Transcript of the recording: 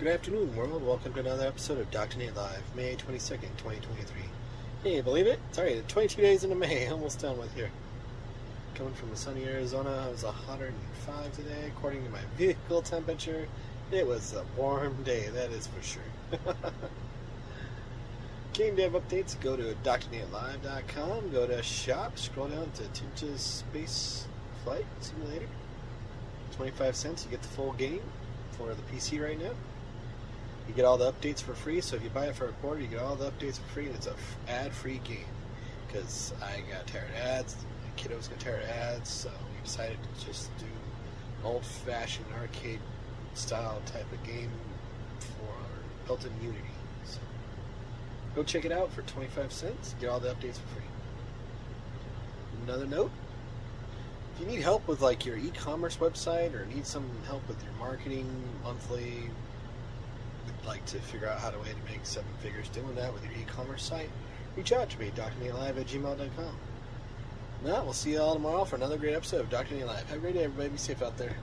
Good afternoon, world. Welcome to another episode of Dr. Nate Live, May 22nd, 2023. Can believe it? Sorry, 22 days into May, almost done with here. Coming from the sunny Arizona, it was 105 today, according to my vehicle temperature. It was a warm day, that is for sure. Game dev updates, go to drnatelive.com, go to shop, scroll down to Tinjas Space Flight Simulator. 25 cents, you get the full game for the PC right now. You get all the updates for free, so if you buy it for a quarter, you get all the updates for free, and it's a f- ad-free game. Because I got tired of ads, my kiddos got tired of ads, so we decided to just do an old-fashioned arcade-style type of game for our built-in Unity. So go check it out for 25 cents. Get all the updates for free. Another note: if you need help with like your e-commerce website or need some help with your marketing monthly would like to figure out how to way to make seven figures doing that with your e-commerce site, reach out to me, drnatelive at gmail.com. Now, we'll see you all tomorrow for another great episode of Dr. Nate Live. Have a great day, everybody. Be safe out there.